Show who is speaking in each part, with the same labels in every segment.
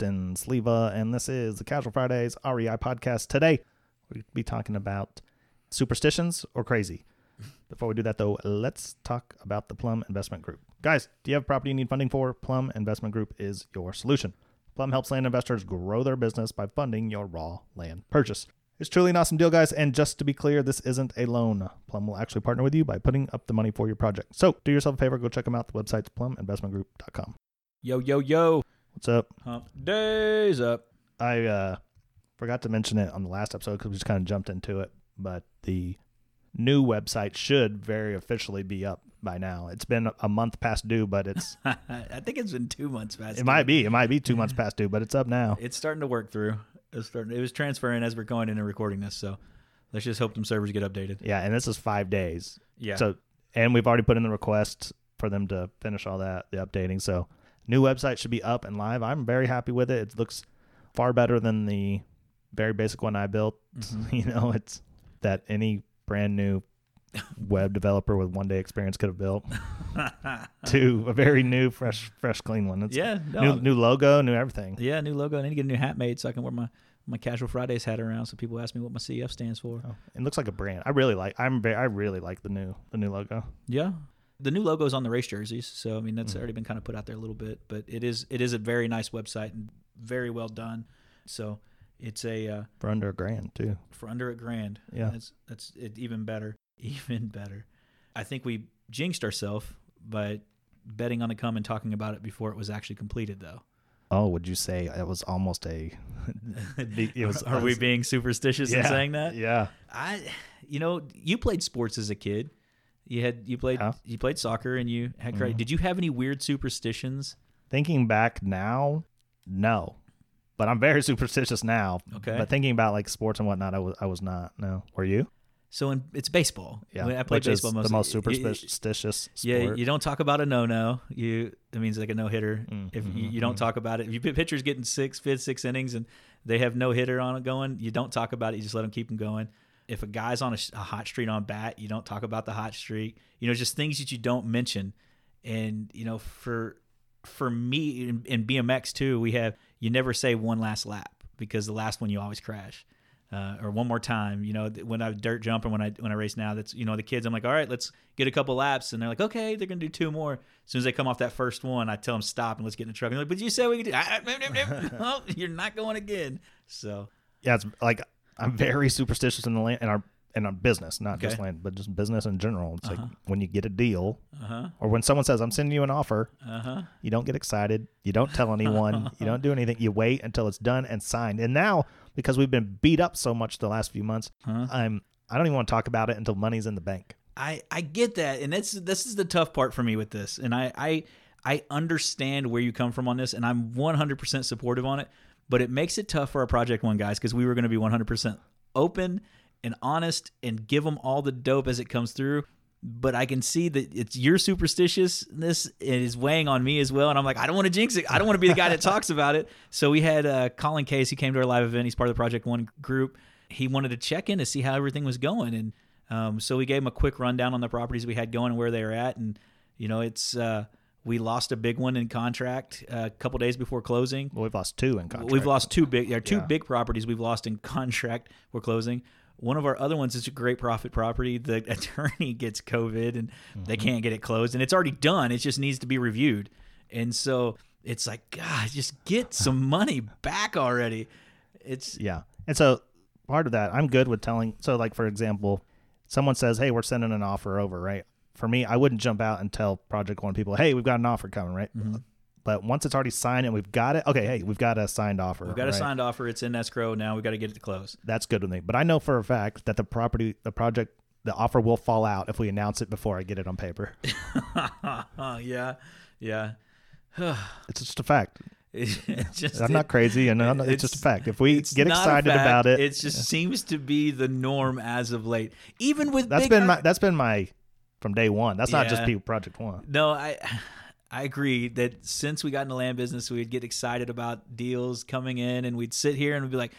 Speaker 1: Sleva, and this is the Casual Fridays REI podcast. Today, we'll be talking about superstitions or crazy. Before we do that, though, let's talk about the Plum Investment Group. Guys, do you have property you need funding for? Plum Investment Group is your solution. Plum helps land investors grow their business by funding your raw land purchase. It's truly an awesome deal, guys. And just to be clear, this isn't a loan. Plum will actually partner with you by putting up the money for your project. So do yourself a favor, go check them out. The website's pluminvestmentgroup.com.
Speaker 2: Yo, yo, yo.
Speaker 1: What's up?
Speaker 2: Hump days up.
Speaker 1: I uh, forgot to mention it on the last episode because we just kind of jumped into it, but the new website should very officially be up by now. It's been a month past due, but it's
Speaker 2: I think it's been two months past.
Speaker 1: it might be it might be two months past due, but it's up now.
Speaker 2: It's starting to work through. It's starting. It was transferring as we're going in and recording this. So let's just hope them servers get updated.
Speaker 1: Yeah, and this is five days.
Speaker 2: Yeah.
Speaker 1: So and we've already put in the request for them to finish all that the updating. So new website should be up and live. I'm very happy with it. It looks far better than the very basic one I built.
Speaker 2: Mhm.
Speaker 1: You know, it's that any brand new web developer with one day experience could have built to a very new, fresh, fresh, clean one. It's
Speaker 2: yeah. No,
Speaker 1: new, new logo, new everything.
Speaker 2: yeah. New logo. I need to get a new hat made so I can wear my my casual Fridays hat around. So people ask me what my CF stands for.
Speaker 1: Oh, it looks like a brand. I really like. I'm very. I really like the new the new logo.
Speaker 2: Yeah. The new logo's on the race jerseys, so I mean that's
Speaker 1: Mhm.
Speaker 2: already been kind of put out there a little bit, but it is it is a very nice website and very well done. So it's a uh,
Speaker 1: For under a grand too.
Speaker 2: for under a grand.
Speaker 1: Yeah.
Speaker 2: that's that's it, even better, even better. I think we jinxed ourselves by betting on the come and talking about it before it was actually completed, though.
Speaker 1: Oh, would you say it was almost a? it was.
Speaker 2: Are we being superstitious in saying that?
Speaker 1: Yeah.
Speaker 2: I, you know, you played sports as a kid. You had you played
Speaker 1: Yeah.
Speaker 2: you played soccer and you had great.
Speaker 1: Mhm.
Speaker 2: Did you have any weird superstitions?
Speaker 1: Thinking back now, no, but I'm very superstitious now.
Speaker 2: Okay.
Speaker 1: But thinking about like sports and whatnot, I was. I was not. No. Were you?
Speaker 2: So in, it's baseball.
Speaker 1: Yeah.
Speaker 2: I played baseball most.
Speaker 1: the most superstitious
Speaker 2: Yeah, you don't talk about a no no. You that means like a no hitter.
Speaker 1: Mm,
Speaker 2: If you, you don't
Speaker 1: mhm.
Speaker 2: talk about it, if you pitchers getting six, fifth, six innings, and they have no hitter on it going, you don't talk about it. You just let them keep them going. If a guy's on a, a hot streak on bat, you don't talk about the hot streak. You know, just things that you don't mention. And you know, for for me in, in BMX too, we have you never say one last lap because the last one you always crash. Uh, or one more time, you know, when I dirt jump and when I when I race now, that's you know the kids. I'm like, all right, let's get a couple laps, and they're like, okay, they're gonna do two more. As soon as they come off that first one, I tell them stop and let's get in the truck. And they're like, but you said we could do. oh, you're not going again. So
Speaker 1: yeah, it's like I'm very superstitious in the land in our in our business, not just land, but just business in general. It's
Speaker 2: Uh-huh.
Speaker 1: like when you get a deal,
Speaker 2: uh huh,
Speaker 1: or when someone says, "I'm sending you an offer,"
Speaker 2: uh huh.
Speaker 1: You don't get excited. You don't tell anyone. you don't do anything. You wait until it's done and signed. And now, because we've been beat up so much the last few months? I'm I don't even want to talk about it until money's in the bank.
Speaker 2: I I get that, and that's this is the tough part for me with this, and I I I understand where you come from on this, and I'm 100% supportive on it, but it makes it tough for our Project One guys because we were going to be 100% open and honest and give them all the dope as it comes through. But I can see that it's your superstitiousness is weighing on me as well, and I'm like, I don't want to jinx it. I don't want to be the guy that talks about it. So we had uh, Colin Case. He came to our live event. He's part of the Project One group. He wanted to check in to see how everything was going, and um, so we gave him a quick rundown on the properties we had going and where they were at, and you know, it's uh, we lost a big one in contract uh, a couple days before closing.
Speaker 1: Well, we've lost two in contract.
Speaker 2: We've lost two big, there are two
Speaker 1: Yeah.
Speaker 2: big properties we've lost in contract. We're closing. One of our other ones is a great profit property. The attorney gets COVID and they
Speaker 1: Mm-hmm.
Speaker 2: can't get it closed, and it's already done. It just needs to be reviewed, and so it's like, God, just get some money back already. It's
Speaker 1: Yeah. And so part of that, I'm good with telling. So, like, for example, someone says, Hey, we're sending an offer over, right? For me, I wouldn't jump out and tell Project One people, Hey, we've got an offer coming, right?
Speaker 2: Mhm.
Speaker 1: But once it's already signed and we've got it, okay, hey, we've got a signed offer.
Speaker 2: we've got a signed offer. It's in escrow now. We've got to get it to close.
Speaker 1: That's good with me. But I know for a fact that the property, the project, the offer will fall out if we announce it before I get it on paper.
Speaker 2: yeah, yeah.
Speaker 1: It's just a fact.
Speaker 2: It's just,
Speaker 1: I'm not crazy, and not- it's, just a fact. If we get excited about it,
Speaker 2: it just seems to be the norm as of late. Even with
Speaker 1: that's been my that's been my from day one. That's not just people Project One.
Speaker 2: No, I I agree that since we got in the land business, we'd get excited about deals coming in, and we'd sit here and we'd be like,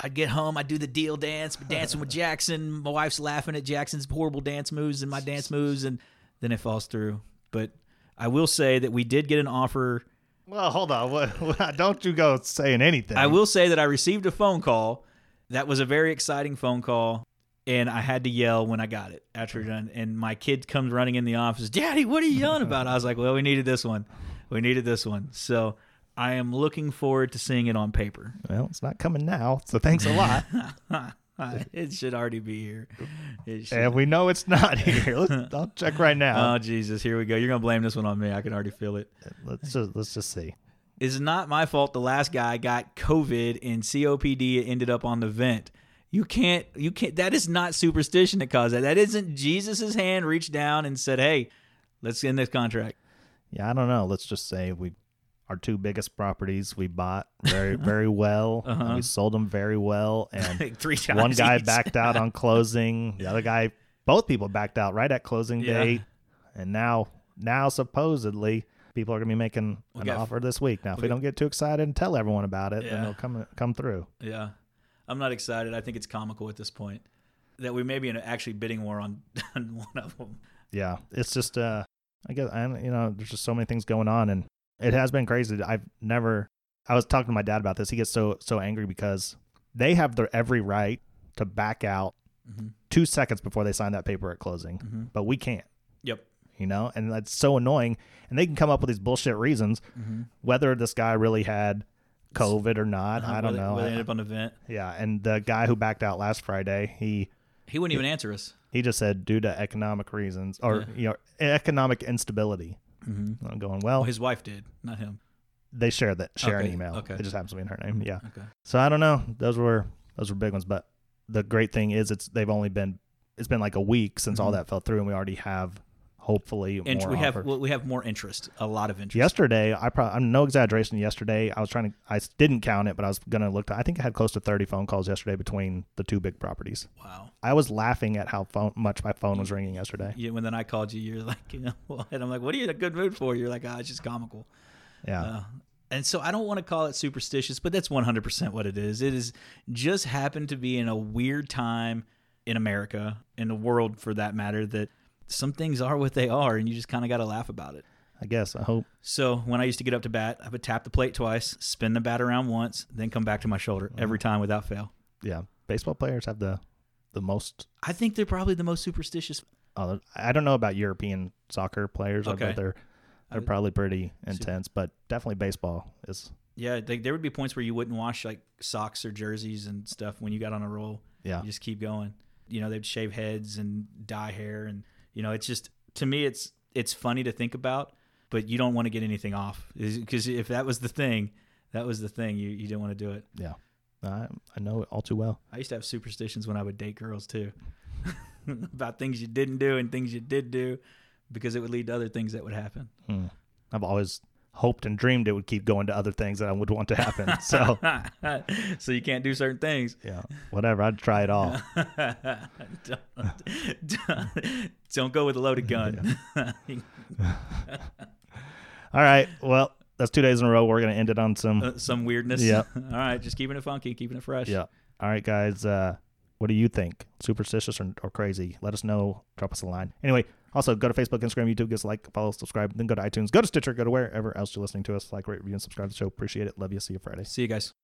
Speaker 2: I'd get home, I'd do the deal dance, dancing with Jackson. My wife's laughing at Jackson's horrible dance moves and my dance moves, and then it falls through. But I will say that we did get an offer.
Speaker 1: Well, hold on. What- don't you go saying anything.
Speaker 2: I will say that I received a phone call. That was a very exciting phone call. And I had to yell when I got it after done. And my kid comes running in the office, Daddy, what are you yelling about? I was like, Well, we needed this one. We needed this one. So I am looking forward to seeing it on paper.
Speaker 1: Well, it's not coming now, so thanks a lot.
Speaker 2: it should already be here.
Speaker 1: And we know it's not here. Let's, I'll check right now.
Speaker 2: Oh Jesus, here we go. You're gonna blame this one on me. I can already feel it.
Speaker 1: let's just let's just see.
Speaker 2: It's not my fault. The last guy got COVID and COPD ended up on the vent. You can't. You can't. That is not superstition that caused that. That isn't Jesus's hand reached down and said, "Hey, let's end this contract."
Speaker 1: Yeah, I don't know. Let's just say we our two biggest properties we bought very very well.
Speaker 2: Uh-huh.
Speaker 1: We sold them very well, and
Speaker 2: three times.
Speaker 1: one guy
Speaker 2: each.
Speaker 1: backed out on closing. The other guy, both people backed out right at closing
Speaker 2: Yeah.
Speaker 1: date, and now now supposedly people are gonna be making an offer this week. Now, if
Speaker 2: we
Speaker 1: we don't get too excited and tell everyone about it, then
Speaker 2: Yeah.
Speaker 1: they'll come come through.
Speaker 2: Yeah, I'm not excited. I think it's comical at this point that we may be in a actually bidding war on, on one of them.
Speaker 1: yeah, it's just uh, I guess I you know there's just so many things going on, and it has been crazy. I've never. I was talking to my dad about this. He gets so so angry because they have their every right to back out
Speaker 2: Mm-hmm.
Speaker 1: two seconds before they sign that paper at closing,
Speaker 2: Mm-hmm.
Speaker 1: but we can't.
Speaker 2: Yep.
Speaker 1: You know, and that's so annoying. And they can come up with these bullshit reasons,
Speaker 2: Mm-hmm.
Speaker 1: whether this guy really had COVID or not. I don't know.
Speaker 2: They ended up on the vent.
Speaker 1: yeah, and the guy who backed out last Friday, he
Speaker 2: He wouldn't even answer us.
Speaker 1: he just said due to economic reasons or
Speaker 2: Yeah.
Speaker 1: you know economic instability.
Speaker 2: Mm-hmm.
Speaker 1: I'm going well.
Speaker 2: Well, his wife did, not him.
Speaker 1: they share that share an email.
Speaker 2: okay.
Speaker 1: It just happens to be in her name. Yeah.
Speaker 2: Okay.
Speaker 1: So I don't know. Those were those were big ones. But the great thing is it's they've only been it's been like a week since all
Speaker 2: Mhm.
Speaker 1: that fell through, and we already have hopefully
Speaker 2: And we have
Speaker 1: offers.
Speaker 2: we have more interest, a lot of interest.
Speaker 1: yesterday i probably i'm no exaggeration yesterday i was trying to I didn't count it but i was gonna look to, i think i had close to 30 phone calls yesterday between the two big properties
Speaker 2: Wow.
Speaker 1: i was laughing at how phone, much my phone was ringing yesterday
Speaker 2: Yeah, when then I called you, you're like, you know, what? And I'm like, what are you in a good mood for? You're like, ah, it's just comical.
Speaker 1: yeah
Speaker 2: Uh, and so I don't want to call it superstitious, but that's 100% what it is. It is just happened to be in a weird time in America, in the world for that matter, that some things are what they are, and you just kind of got to laugh about it.
Speaker 1: i guess i hope
Speaker 2: So when I used to get up to bat, I would tap the plate twice, spin the bat around once, then come back to my shoulder every
Speaker 1: Mm-hmm.
Speaker 2: time without fail.
Speaker 1: yeah baseball players have the the most
Speaker 2: I think they're probably the most superstitious.
Speaker 1: uh, i don't know about european soccer players i
Speaker 2: Okay.
Speaker 1: bet they're they're probably pretty intense but definitely baseball is
Speaker 2: Yeah, they, there would be points where you wouldn't wash like socks or jerseys and stuff when you got on a roll.
Speaker 1: yeah
Speaker 2: You just keep going. You know, they'd shave heads and dye hair, and you know, it's just to me, it's it's funny to think about, but you don't want to get anything off because if that was the thing, that was the thing. You you didn't want to do it.
Speaker 1: yeah I, I know it all too well
Speaker 2: I used to have superstitions when I would date girls too, about things you didn't do and things you did do, because it would lead to other things that would happen.
Speaker 1: Hmm. i've always hoped and dreamed it would keep going to other things that i would want to happen so
Speaker 2: so you can't do certain things.
Speaker 1: yeah whatever i'd try it all
Speaker 2: don't, don't, don't go with a loaded gun.
Speaker 1: All right. Well, that's two days in a row. We're gonna end it on some.
Speaker 2: Uh, Some weirdness.
Speaker 1: Yeah.
Speaker 2: All right, just keeping it funky, keeping it fresh.
Speaker 1: yeah. All right, guys. Uh, what do you think? Superstitious or, or crazy? Let us know. Drop us a line. Anyway, also go to Facebook, Instagram, YouTube. Give us a like, follow, subscribe. Then go to iTunes. Go to Stitcher. Go to wherever else you're listening to us. Like, rate, review, and subscribe to the show. Appreciate it. Love you. See you Friday.
Speaker 2: See you guys.